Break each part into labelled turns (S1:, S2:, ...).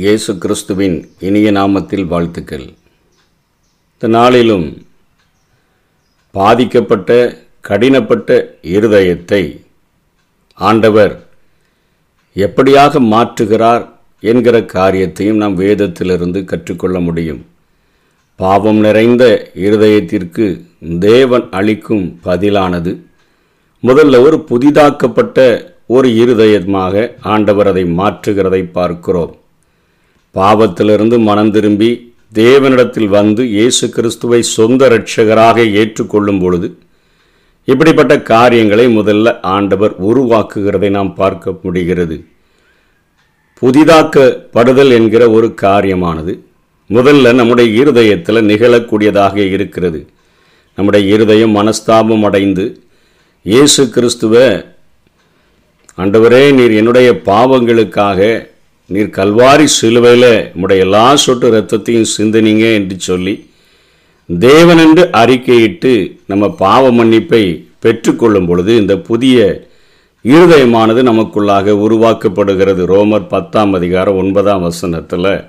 S1: இயேசு கிறிஸ்துவின் இனிய நாமத்தில் வாழ்த்துக்கள். இந்த நாளிலும் பாதிக்கப்பட்ட கடினப்பட்ட இருதயத்தை ஆண்டவர் எப்படியாக மாற்றுகிறார் என்கிற காரியத்தையும் நாம் வேதத்திலிருந்து கற்றுக்கொள்ள முடியும். பாவம் நிறைந்த இருதயத்திற்கு தேவன் அளிக்கும் பதிலானது முதல்ல ஒரு புதிதாக்கப்பட்ட ஒரு இருதயமாக ஆண்டவர் அதை மாற்றுகிறதை பார்க்கிறோம். பாவத்திலிருந்து மனம் திரும்பி தேவனிடத்தில் வந்து இயேசு கிறிஸ்துவை சொந்த இரட்சகராக ஏற்றுக்கொள்ளும் பொழுது இப்படிப்பட்ட காரியங்களை முதல்ல ஆண்டவர் உருவாக்குகிறதை நாம் பார்க்க முடிகிறது. புதிதாக்கப்படுதல் என்கிற ஒரு காரியமானது முதல்ல நம்முடைய இருதயத்தில் நிகழக்கூடியதாக இருக்கிறது. நம்முடைய இருதயம் மனஸ்தாபம் அடைந்து இயேசு கிறிஸ்துவை ஆண்டவரே நீர் என்னுடைய பாவங்களுக்காக நீர் கல்வாரி சிலுவையில் உம்முடைய எல்லா சொட்டு ரத்தத்தையும் சிந்தினீங்க என்று சொல்லி தேவன் என்று அறிக்கையிட்டு நம்ம பாவ மன்னிப்பை பெற்றுக்கொள்ளும் பொழுது இந்த புதிய இருதயமானது நமக்குள்ளாக உருவாக்கப்படுகிறது. ரோமர் பத்தாம் அதிகாரம் ஒன்பதாம் வசனத்தில்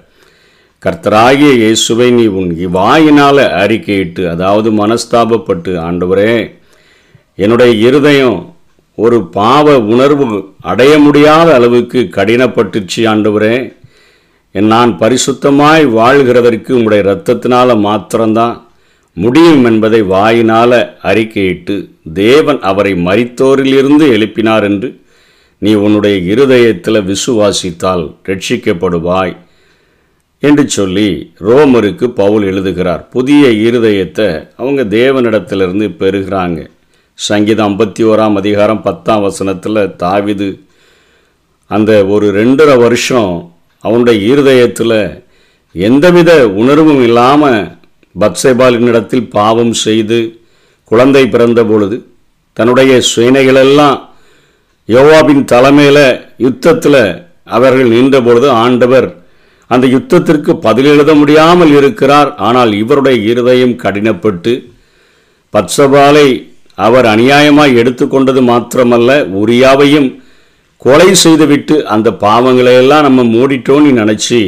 S1: கர்த்தராகிய இயேசுவை நீ உன் வாயினால் அறிக்கையிட்டு அதாவது மனஸ்தாபப்பட்டு ஆண்டவரே என்னுடைய இருதயம் ஒரு பாவ உணர்வு அடைய முடியாத அளவுக்கு கடினப்பட்டுச்சு ஆண்டவரே. நான் பரிசுத்தமாய் வாழ்கிறதற்கு உங்களுடைய இரத்தத்தினால் மாத்திரம்தான் முடியும் என்பதை வாயினால் அறிக்கையிட்டு தேவன் அவரை மறித்தோரிலிருந்து எழுப்பினார் என்று நீ உன்னுடைய இருதயத்தில் விசுவாசித்தால் ரட்சிக்கப்படுவாய் என்று சொல்லி ரோமருக்கு பவுல் எழுதுகிறார். புதிய இருதயத்தை அவங்க தேவனிடத்திலிருந்து பெறுகிறாங்க. சங்கீதம் ஐம்பத்தி ஓராம் அதிகாரம் பத்தாம் வசனத்தில் தாவிது அந்த ஒரு ரெண்டரை வருஷம் அவனுடைய இருதயத்தில் எந்தவித உணர்வும் இல்லாமல் பத்சேபாலினிடத்தில் பாவம் செய்து குழந்தை பிறந்த பொழுது தன்னுடைய சேனைகளெல்லாம் யோவாபின் தலைமையில் யுத்தத்தில் அவர்கள் நின்ற பொழுது ஆண்டவர் அந்த யுத்தத்திற்கு பதில் எழுத முடியாமல் இருக்கிறார். ஆனால் இவருடைய இருதயம் கடினப்பட்டு பத்சபாலை அவர் அநியாயமாய் எடுத்துக்கொண்டது மாத்திரமல்ல உரியாவையும் கொலை செய்துவிட்டு அந்த பாவங்களையெல்லாம் நம்ம மூடிட்டோன்னு நினச்சி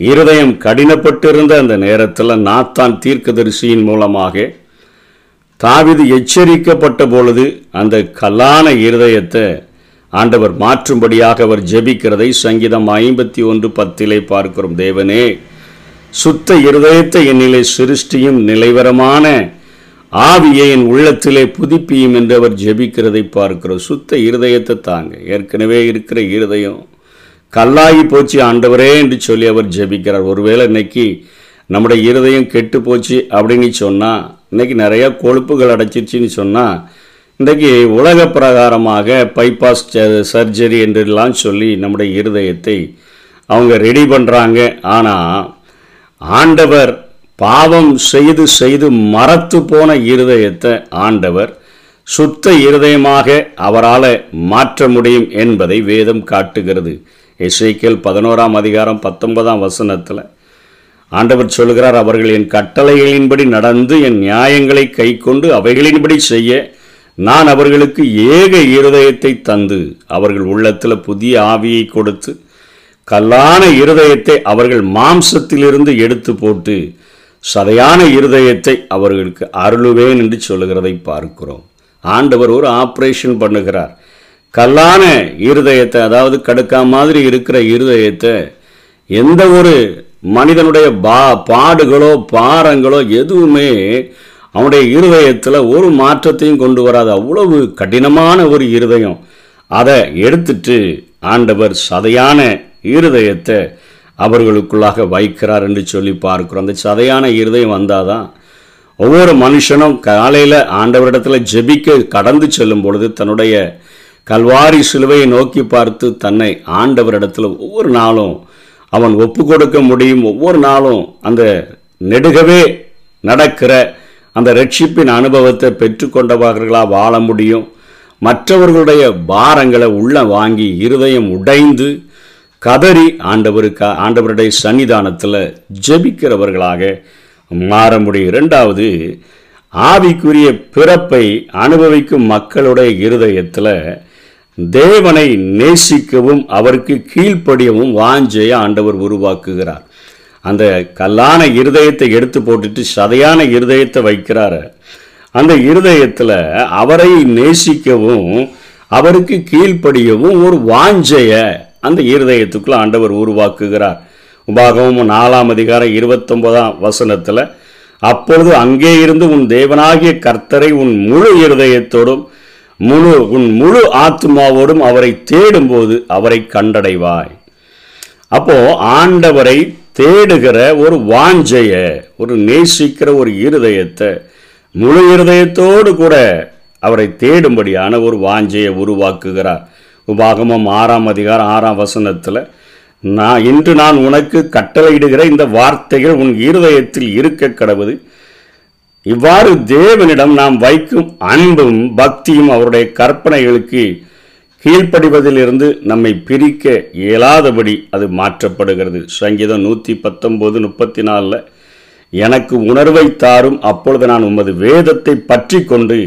S1: இருதயம் கடினப்பட்டிருந்த அந்த நேரத்தில் நாத்தான் தீர்க்கதரிசியின் மூலமாக தாவிது எச்சரிக்கப்பட்ட பொழுது அந்த கல்லான இருதயத்தை ஆண்டவர் மாற்றும்படியாக அவர் ஜெபிக்கிறதை சங்கீதம் ஐம்பத்தி ஒன்று பத்திலே பார்க்கிறோம். தேவனே சுத்த இருதயத்தை என்னிலே சிருஷ்டியும் நிலைவரமான ஆவியை என் உள்ளத்திலே புதுப்பியும் என்று அவர் ஜெபிக்கிறதை பார்க்கிறோம். சுத்த இருதயத்தை தாங்க. ஏற்கனவே இருக்கிற இருதயம் கல்லாகி போச்சு ஆண்டவரே என்று சொல்லி அவர் ஜெபிக்கிறார். ஒருவேளை இன்னைக்கு நம்முடைய இருதயம் கெட்டு போச்சு அப்படின்னு சொன்னால் இன்னைக்கு நிறையா கொழுப்புகள் அடைச்சிருச்சுன்னு சொன்னால் இன்றைக்கு உலக பிரகாரமாக பைபாஸ் சர்ஜரி என்றெல்லாம் சொல்லி நம்முடைய இருதயத்தை அவங்க ரெடி பண்ணுறாங்க ஆனால் ஆண்டவர் பாவம் செய்து செய்து மறத்து போன இருதயத்தை ஆண்டவர் சுத்த இருதயமாக அவரால் மாற்ற முடியும் என்பதை வேதம் காட்டுகிறது. இசைக்கேல் பதினோராம் அதிகாரம் பத்தொன்பதாம் வசனத்தில் ஆண்டவர் சொல்கிறார் அவர்கள் என் கட்டளைகளின்படி நடந்து என் நியாயங்களை கை கொண்டு அவைகளின்படி செய்ய நான் அவர்களுக்கு ஏக இருதயத்தை தந்து அவர்கள் உள்ளத்தில் புதிய ஆவியை கொடுத்து கல்லான இருதயத்தை அவர்கள் மாம்சத்திலிருந்து எடுத்து போட்டு சதையான இருதயத்தை அவர்களுக்கு அருளுவேன் என்று சொல்லுகிறதை பார்க்கிறோம். ஆண்டவர் ஒரு ஆப்ரேஷன் பண்ணுகிறார். கல்லான இருதயத்தை அதாவது கடுக்கா மாதிரி இருக்கிற இருதயத்தை எந்த ஒரு மனிதனுடைய பா பாடுகளோ பாரங்களோ எதுவுமே அவனுடைய இருதயத்தில் ஒரு மாற்றத்தையும் கொண்டு வராது. அவ்வளவு கடினமான ஒரு இருதயம். அதை எடுத்துட்டு ஆண்டவர் சதையான இருதயத்தை அவர்களுக்குள்ளாக வைக்கிறார் என்று சொல்லி பார்க்கிறோம். அந்த சதையான இருதயம் வந்தாதான் ஒவ்வொரு மனுஷனும் காலையில் ஆண்டவரிடத்தில் ஜெபிக்க கடந்து செல்லும் பொழுது தன்னுடைய கல்வாரி சிலுவையை நோக்கி பார்த்து தன்னை ஆண்டவரிடத்தில் ஒவ்வொரு நாளும் அவன் ஒப்பு கொடுக்க முடியும். ஒவ்வொரு நாளும் அந்த நெடுகவே நடக்கிற அந்த ரட்சிப்பின் அனுபவத்தை பெற்றுக்கொண்டவர்களாக வாழ முடியும். மற்றவர்களுடைய பாரங்களை உள்ள வாங்கி இருதயம் உடைந்து கதறி ஆண்டவருக்கு ஆண்டவருடைய சன்னிதானத்தில் ஜெபிக்கிறவர்களாக மாற முடியும். இரண்டாவது ஆவிக்குரிய பிறப்பை அனுபவிக்கும் மக்களுடைய இருதயத்தில் தேவனை நேசிக்கவும் அவருக்கு கீழ்ப்படியவும் வாஞ்சையை ஆண்டவர் உருவாக்குகிறார். அந்த கல்லான இருதயத்தை எடுத்து போட்டுட்டு சதையான இருதயத்தை வைக்கிறாரு. அந்த இருதயத்தில் அவரை நேசிக்கவும் அவருக்கு கீழ்ப்படியவும் ஒரு வாஞ்சைய அந்த இருதயத்துக்குள்ள ஆண்டவர் உருவாக்குகிறார். உபாகமும் நாலாம் அதிகாரம் இருபத்தொன்பதாம் வசனத்தில் அப்பொழுது அங்கே இருந்து உன் தேவனாகிய கர்த்தரை உன் முழு இருதயத்தோடும் முழு உன் முழு ஆத்மாவோடும் அவரை தேடும்போது அவரை கண்டடைவாய். அப்போ ஆண்டவரை தேடுகிற ஒரு வாஞ்சைய ஒரு நேசிக்கிற ஒரு இருதயத்தை முழு இருதயத்தோடு கூட அவரை தேடும்படியான ஒரு வாஞ்சையை உருவாக்குகிறார். உபாகமம் ஆறாம் அதிகாரம் ஆறாம் வசனத்தில் நான் இன்று நான் உனக்கு கட்டளையிடுகிற இந்த வார்த்தைகள் உன் இருதயத்தில் இருக்க கடவுது இவ்வாறு தேவனிடம் நாம் வைக்கும் அன்பும் பக்தியும் அவருடைய கற்பனைகளுக்கு கீழ்ப்படிவதிலிருந்து நம்மை பிரிக்க இயலாதபடி அது மாற்றப்படுகிறது. சங்கீதம் நூற்றி பத்தொம்போது முப்பத்தி நாலில் எனக்கு உணர்வை தாரும் அப்பொழுது நான் உமது வேதத்தை பற்றி கொண்டு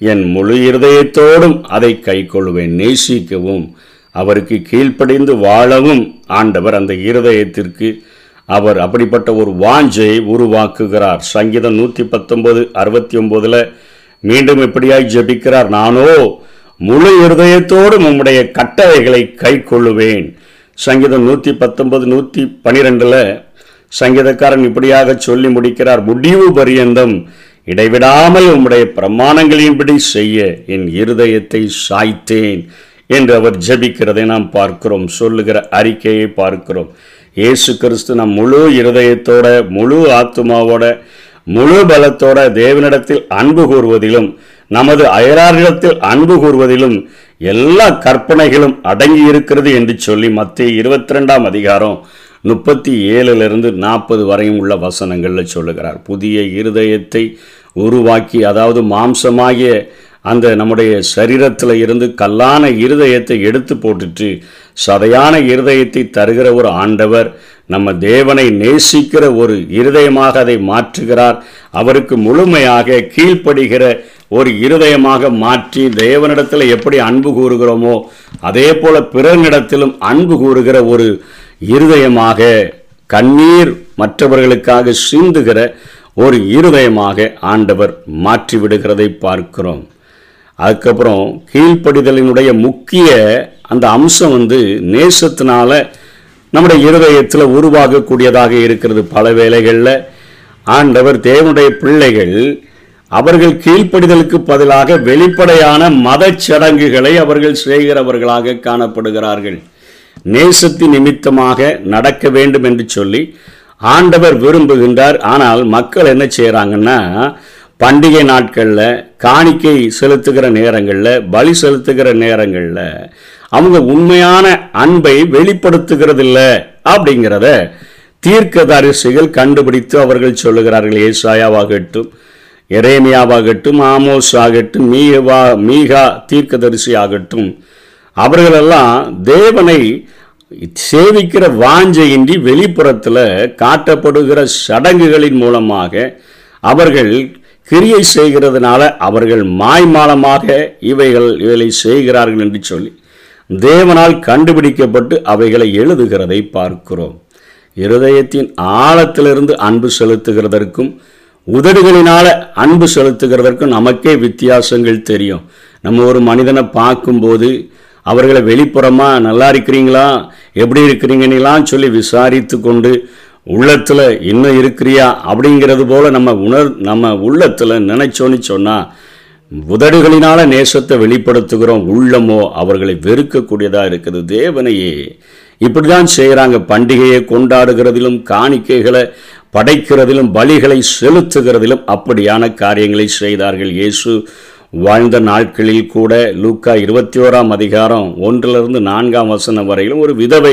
S1: என் முழு இருதயத்தோடும் அதை கைக்கொள்வேன் நேசிக்கவும். அவருக்கு கீழ்ப்படிந்து வாழவும் ஆண்டவர் அந்த இருதயத்திற்கு. அவர் அப்படிப்பட்ட ஒரு வாஞ்சை உருவாக்குகிறார். சங்கீதம் நூற்றி பத்தொன்பது அறுபத்தி ஒம்போதில் மீண்டும் எப்படியாய் ஜபிக்கிறார்? நானோ முழு இருதயத்தோடு உம்முடைய கட்டளைகளை கை கொள்ளுவேன் சங்கீதம் நூற்றி பத்தொன்பது நூற்றி பனிரெண்டில் சங்கீதக்காரன் இப்படியாக சொல்லி முடிக்கிறார். முடிவு பரியந்தம் இடைவிடாமல் உம்முடைய பிரமாணங்களின்படி செய்ய என் இருதயத்தை சாய்த்தேன் என்று அவர் ஜபிக்கிறதை நாம் பார்க்கிறோம். சொல்லுகிற அறிக்கையை பார்க்கிறோம். இயேசு கிறிஸ்து நம் முழு இருதயத்தோட முழு ஆத்மாவோட முழு பலத்தோட தேவனிடத்தில் அன்பு கூறுவதிலும் நமது அயராரிடத்தில் அன்பு கூறுவதிலும் எல்லா கற்பனைகளும் அடங்கி இருக்கிறது என்று சொல்லி மத்திய இருபத்தி ரெண்டாம் அதிகாரம் முப்பத்தி ஏழுலேருந்து நாற்பது வரையும் உள்ள வசனங்களில் சொல்லுகிறார். புதிய இருதயத்தை உருவாக்கி அதாவது மாம்சமாகிய அந்த நம்முடைய சரீரத்தில் இருந்து கல்லான இருதயத்தை எடுத்து போட்டுட்டு சதையான இருதயத்தை தருகிற ஒரு ஆண்டவர் நம்ம தேவனை நேசிக்கிற ஒரு இருதயமாக அதை மாற்றுகிறார். அவருக்கு முழுமையாக கீழ்ப்படுகிற ஒரு இருதயமாக மாற்றி தேவனிடத்தில் எப்படி அன்பு கூறுகிறோமோ அதே போல பிறனிடத்திலும் அன்பு கூறுகிற ஒரு இருதயமாக கண்ணீர் மற்றவர்களுக்காக சிந்துகிற ஒரு இருதயமாக ஆண்டவர் மாற்றி விடுகிறதை பார்க்கிறோம். அதுக்கப்புறம் கீழ்ப்படிதலினுடைய முக்கிய அந்த அம்சம் வந்து நேசத்தினால நம்முடைய இருதயத்தில் உருவாகக்கூடியதாக இருக்கிறது பல வேளைகளில். ஆண்டவர் தேவனுடைய பிள்ளைகள் அவர்கள் கீழ்ப்படிதலுக்கு பதிலாக வெளிப்படையான மதச் சடங்குகளை அவர்கள் செய்கிறவர்களாக காணப்படுகிறார்கள். நேசத்தின் நிமித்தமாக நடக்க வேண்டும் என்று சொல்லி ஆண்டவர் விரும்புகின்றார். ஆனால் மக்கள் என்ன செய்கிறாங்கன்னா பண்டிகை நாட்களில் காணிக்கை செலுத்துகிற நேரங்களில் பலி செலுத்துகிற நேரங்களில் அவங்க உண்மையான அன்பை வெளிப்படுத்துகிறதில்ல அப்படிங்கிறத தீர்க்கதரிசிகள் கண்டுபிடித்து அவர்கள் சொல்லுகிறார்கள். ஏசாயாவாகட்டும் எரேமியாவாகட்டும் ஆமோஸ் ஆகட்டும் மீகவா மீகா தீர்க்கதரிசி ஆகட்டும் அவர்களெல்லாம் தேவனை சேவிக்கிற வாஞ்சையின்றி வெளிப்புறத்தில் காட்டப்படுகிற சடங்குகளின் மூலமாக அவர்கள் கிரியை செய்கிறதுனால அவர்கள் மாய்மாலமாக இவைகள் இவைகளை செய்கிறார்கள் என்று சொல்லி தேவனால் கண்டுபிடிக்கப்பட்டு அவைகளை எழுதுகிறதை பார்க்கிறோம். இருதயத்தின் ஆழத்திலிருந்து அன்பு செலுத்துகிறதற்கும் உதடுகளினால் அன்பு செலுத்துகிறதற்கும் நமக்கே வித்தியாசங்கள் தெரியும். நம்ம ஒரு மனிதனை பார்க்கும்போது அவர்களை வெளிப்புறமாக நல்லா இருக்கிறீங்களா? எப்படி இருக்கிறீங்கன்னெலாம் சொல்லி விசாரித்து கொண்டு உள்ளத்தில் இன்னும் இருக்கிறியா? அப்படிங்கிறது போல் நம்ம உணர் நம்ம உள்ளத்தில் நினைச்சோன்னு சொன்னால் உதடுகளினால நேசத்தை வெளிப்படுத்துகிறோம் உள்ளமோ அவர்களை வெறுக்கக்கூடியதாக இருக்குது. தேவனையே இப்படி தான் செய்கிறாங்க பண்டிகையை கொண்டாடுகிறதிலும் காணிக்கைகளை படைக்கிறதிலும் பலிகளை செலுத்துகிறதிலும் அப்படியான காரியங்களை செய்தார்கள். இயேசு வாழ்ந்த நாட்களில் கூட லூக்கா இருபத்தி ஓராம் அதிகாரம் ஒன்றிலிருந்து நான்காம் வசனம் வரையிலும் ஒரு விதவை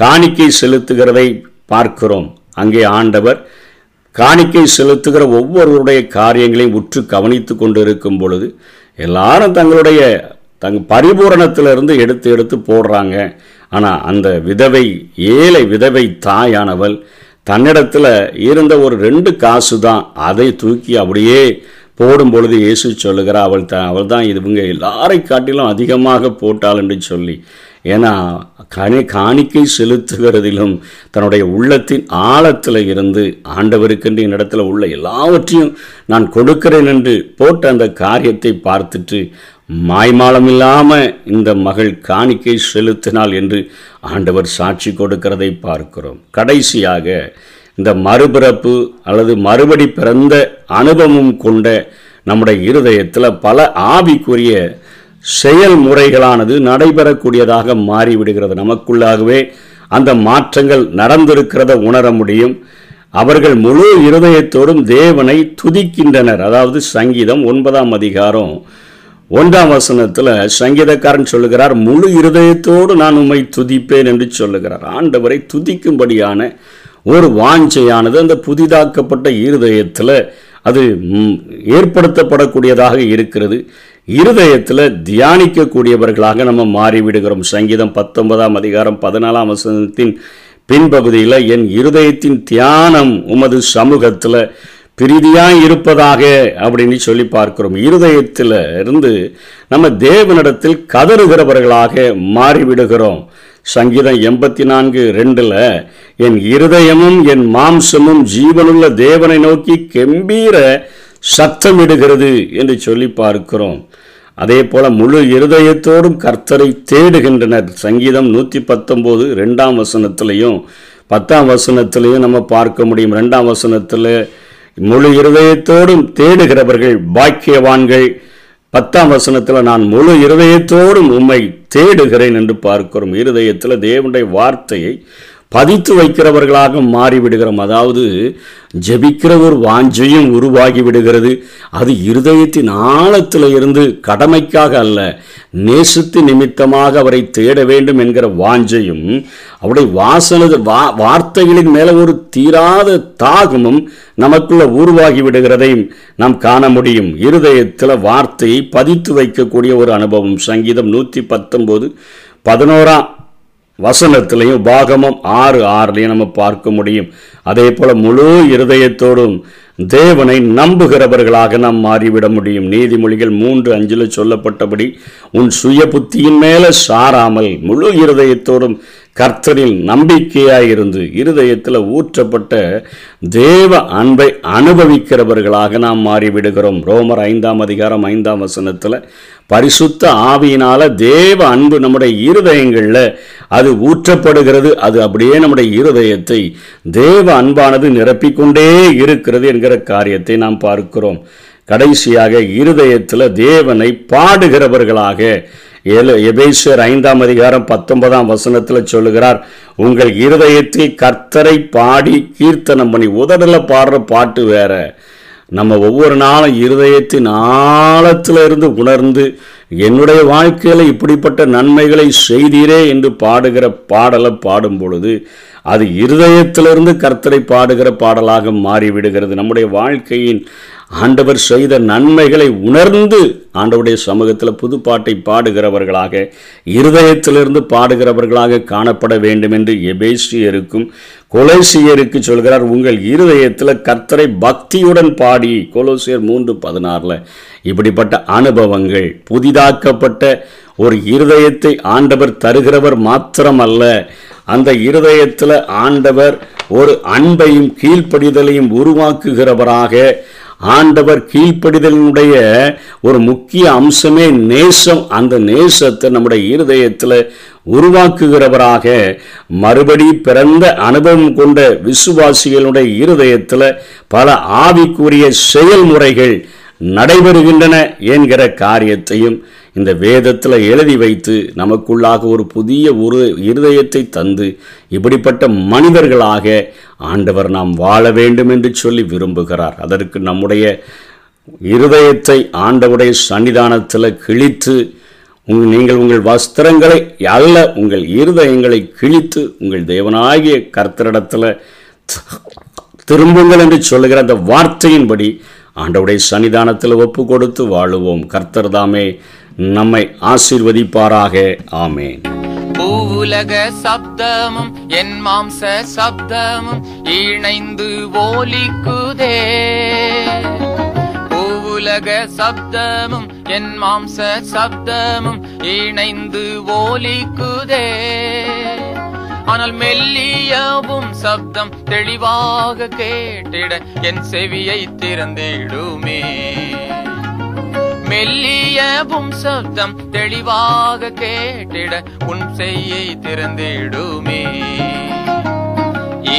S1: காணிக்கை செலுத்துகிறதை பார்க்கிறோம். அங்கே ஆண்டவர் காணிக்கை செலுத்துகிற ஒவ்வொருவருடைய காரியங்களையும் உற்று கவனித்து கொண்டு இருக்கும் பொழுது எல்லாரும் தங்களுடைய தங் பரிபூரணத்திலிருந்து எடுத்து எடுத்து போடுறாங்க. ஆனால் அந்த விதவை ஏழை விதவை தாயானவள் தன்னிடத்தில் இருந்த ஒரு ரெண்டு காசு தான் அதை தூக்கி அப்படியே போடும் பொழுது இயேசு சொல்லுகிறார் அவள் தான் அவள் தான் இவங்க எல்லாரை காட்டிலும் அதிகமாக போட்டாள் என்று சொல்லி. ஏன்னா கணி காணிக்கை செலுத்துகிறதிலும் தன்னுடைய உள்ளத்தின் ஆழத்தில் இருந்து ஆண்டவருக்கென்று என்னிடத்தில் உள்ள எல்லாவற்றையும் நான் கொடுக்கிறேன் என்று போட்ட அந்த காரியத்தை பார்த்துட்டு மாய்மாலம் இல்லாமல் இந்த மகள் காணிக்கை செலுத்தினாள் என்று ஆண்டவர் சாட்சி கொடுக்கிறதை பார்க்கிறோம். கடைசியாக இந்த மறுபிறப்பு அல்லது மறுபடி பிறந்த அனுபவம் கொண்ட நம்முடைய இருதயத்தில் பல ஆவிக்குரிய செயல்முறைகளானது நடைபெறக்கூடியதாக மாறிவிடுகிறது. நமக்குள்ளாகவே அந்த மாற்றங்கள் நடந்திருக்கிறத உணர முடியும். அவர்கள் முழு இருதயத்தோடும் தேவனை துதிக்கின்றனர். அதாவது சங்கீதம் ஒன்பதாம் அதிகாரம் ஒன்றாம் வசனத்தில் சங்கீதக்காரன் சொல்லுகிறார் முழு இருதயத்தோடு நான் உம்மை துதிப்பேன் என்று சொல்லுகிறார். ஆண்டவரை துதிக்கும்படியான ஒரு வாஞ்சையானது அந்த புதிதாக்கப்பட்ட இருதயத்தில் அது ஏற்படுத்தப்படக்கூடியதாக இருக்கிறது. இருதயத்தில் தியானிக்கக்கூடியவர்களாக நம்ம மாறிவிடுகிறோம். சங்கீதம் பத்தொன்பதாம் அதிகாரம் பதினாலாம் வசனத்தின் பின்பகுதியில் என் இருதயத்தின் தியானம் உமது சமூகத்தில் பிரீதியாக இருப்பதாக அப்படின்னு சொல்லி பார்க்கிறோம். இருதயத்தில் இருந்து நம்ம தேவனிடத்தில் கதறுகிறவர்களாக மாறிவிடுகிறோம். சங்கீதம் எண்பத்தி நான்கு ரெண்டில் என் இருதயமும் என் மாம்சமும் ஜீவனுள்ள தேவனை நோக்கி கெம்பீர சத்தமிடுகிறது என்று சொல்லி பார்க்கிறோம். அதே போல முழு இருதயத்தோடும் கர்த்தரை தேடுகின்றனர். சங்கீதம் நூற்றி பத்தொம்போது ரெண்டாம் வசனத்திலையும் பத்தாம் வசனத்திலையும் நம்ம பார்க்க முடியும். ரெண்டாம் வசனத்தில் முழு இருதயத்தோடும் தேடுகிறவர்கள் பாக்கியவான்கள் பத்தாம் வசனத்தில் நான் முழு இருதயத்தோடும் உம்மை தேடுகிறேன் என்று பார்க்கிறோம். இருதயத்தில் தேவனுடைய வார்த்தையை பதித்து வைக்கிறவர்களாக மாறிவிடுகிறோம். அதாவது ஜபிக்கிற ஒரு வாஞ்சையும் உருவாகி விடுகிறது அது இருதயத்தின் ஆழத்தில் இருந்து கடமைக்காக அல்ல நேசத்து நிமித்தமாக அவரை தேட வேண்டும் என்கிற வாஞ்சையும் அவருடைய வாசனது வா வார்த்தைகளின் மேல ஒரு தீராத தாகமும் நமக்குள்ள உருவாகி விடுகிறதையும் நாம் காண முடியும். இருதயத்தில் வார்த்தையை பதித்து வைக்கக்கூடிய ஒரு அனுபவம். சங்கீதம் நூற்றி பத்தொம்போது பதினோராம் வசனத்திலையும் பாகமம் ஆறு ஆறுலையும் நம்ம பார்க்க முடியும். அதே போல முழு இருதயத்தோடும் தேவனை நம்புகிறவர்களாக நாம் மாறிவிட முடியும். நீதிமொழிகள் மூன்று அஞ்சில் சொல்லப்பட்டபடி உன் சுய புத்தியின் மேலே சாராமல் முழு இருதயத்தோடும் கர்த்தரில் நம்பிக்கையாயிருந்து இருதயத்தில் ஊற்றப்பட்ட தேவ அன்பை அனுபவிக்கிறவர்களாக நாம் மாறிவிடுகிறோம். ரோமர் ஐந்தாம் அதிகாரம் ஐந்தாம் வசனத்தில் பரிசுத்த ஆவியினால தேவ அன்பு நம்முடைய இருதயங்களில் அது ஊற்றப்படுகிறது. அது அப்படியே நம்முடைய இருதயத்தை தேவ அன்பானது நிரப்பிக்கொண்டே இருக்கிறது என்கிற காரியத்தை நாம் பார்க்கிறோம். கடைசியாக இருதயத்தில் தேவனை பாடுகிறவர்களாக ஏழு எபேசியர் ஐந்தாம் அதிகாரம் பத்தொன்பதாம் வசனத்தில் சொல்லுகிறார் உங்கள் இருதயத்தில் கர்த்தரை பாடி கீர்த்தனம் பண்ணி உதடல பாடுற பாட்டு வேற. நம்ம ஒவ்வொரு நாளும் இருதயத்தின் ஆழத்தில் இருந்து உணர்ந்து என்னுடைய வாழ்க்கையில் இப்படிப்பட்ட நன்மைகளை செய்தீரே என்று பாடுகிற பாடலை பாடும் பொழுது அது இருதயத்திலிருந்து கர்த்தரை பாடுகிற பாடலாக மாறிவிடுகிறது. நம்முடைய வாழ்க்கையின் ஆண்டவர் செய்த நன்மைகளை உணர்ந்து ஆண்டவருடைய சமூகத்தில் புதுப்பாட்டை பாடுகிறவர்களாக இருதயத்திலிருந்து பாடுகிறவர்களாக காணப்பட வேண்டும் என்று எபேசியருக்கும் கொலேசியருக்கு சொல்கிறார் உங்கள் இருதயத்தில் கர்த்தரை பக்தியுடன் பாடி கொலோசியர் மூன்று பதினாறில் இப்படிப்பட்ட அனுபவங்கள் புதிதாக்கப்பட்ட ஒரு இருதயத்தை ஆண்டவர் தருகிறவர் மாத்திரமல்ல அந்த இருதயத்தில் ஆண்டவர் ஒரு அன்பையும் கீழ்ப்படிதலையும் உருவாக்குகிறவராக ஆண்டவர் கீழ்ப்படிதலினுடைய ஒரு முக்கிய அம்சமே நேசம். அந்த நேசத்தை நம்முடைய இருதயத்தில் உருவாக்குகிறவராக மறுபடி பிறந்த அனுபவம் கொண்ட விசுவாசிகளுடைய இருதயத்தில் பல ஆவிக்குரிய செயல்முறைகள் நடைபெறுகின்றன என்கிற காரியத்தையும் இந்த வேதத்தில் எழுதி வைத்து நமக்குள்ளாக ஒரு புதிய ஒரு இருதயத்தை தந்து இப்படிப்பட்ட மனிதர்களாக ஆண்டவர் நாம் வாழ வேண்டும் என்று சொல்லி விரும்புகிறார். அதற்கு நம்முடைய இருதயத்தை ஆண்டவுடைய சன்னிதானத்தில் கிழித்து உங் நீங்கள் உங்கள் வஸ்திரங்களை அல்ல உங்கள் இருதயங்களை கிழித்து உங்கள் தேவனாகிய கர்த்தரிடத்தில் திரும்புங்கள் என்று சொல்லுகிற அந்த வார்த்தையின்படி ஆண்டவுடைய சன்னிதானத்தில் ஒப்பு கொடுத்து வாழுவோம். கர்த்தர் தாமே நம்மை ஆசீர்வதிப்பாராக. ஆமேன்.
S2: பூவுலக சப்தமும் என் மாம்ச சப்தமும் இணைந்து ஓலிக்குதே பூவுலக பூவுலக சப்தமும் என் மாம்ச சப்தமும் இணைந்து ஓலிக்குதே ஆனால் மெல்லியவும் சப்தம் தெளிவாக கேட்டிட என் செவியை திறந்திடுமே. மெல்லியவும் சப்தம் தெளிவாக கேட்டிட உன் செய்யை திறந்திடுமே.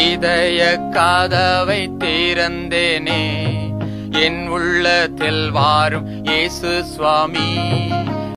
S2: இதய காதவை திறந்தேனே என் உள்ளத்தில் வாரும் இயேசு சுவாமி.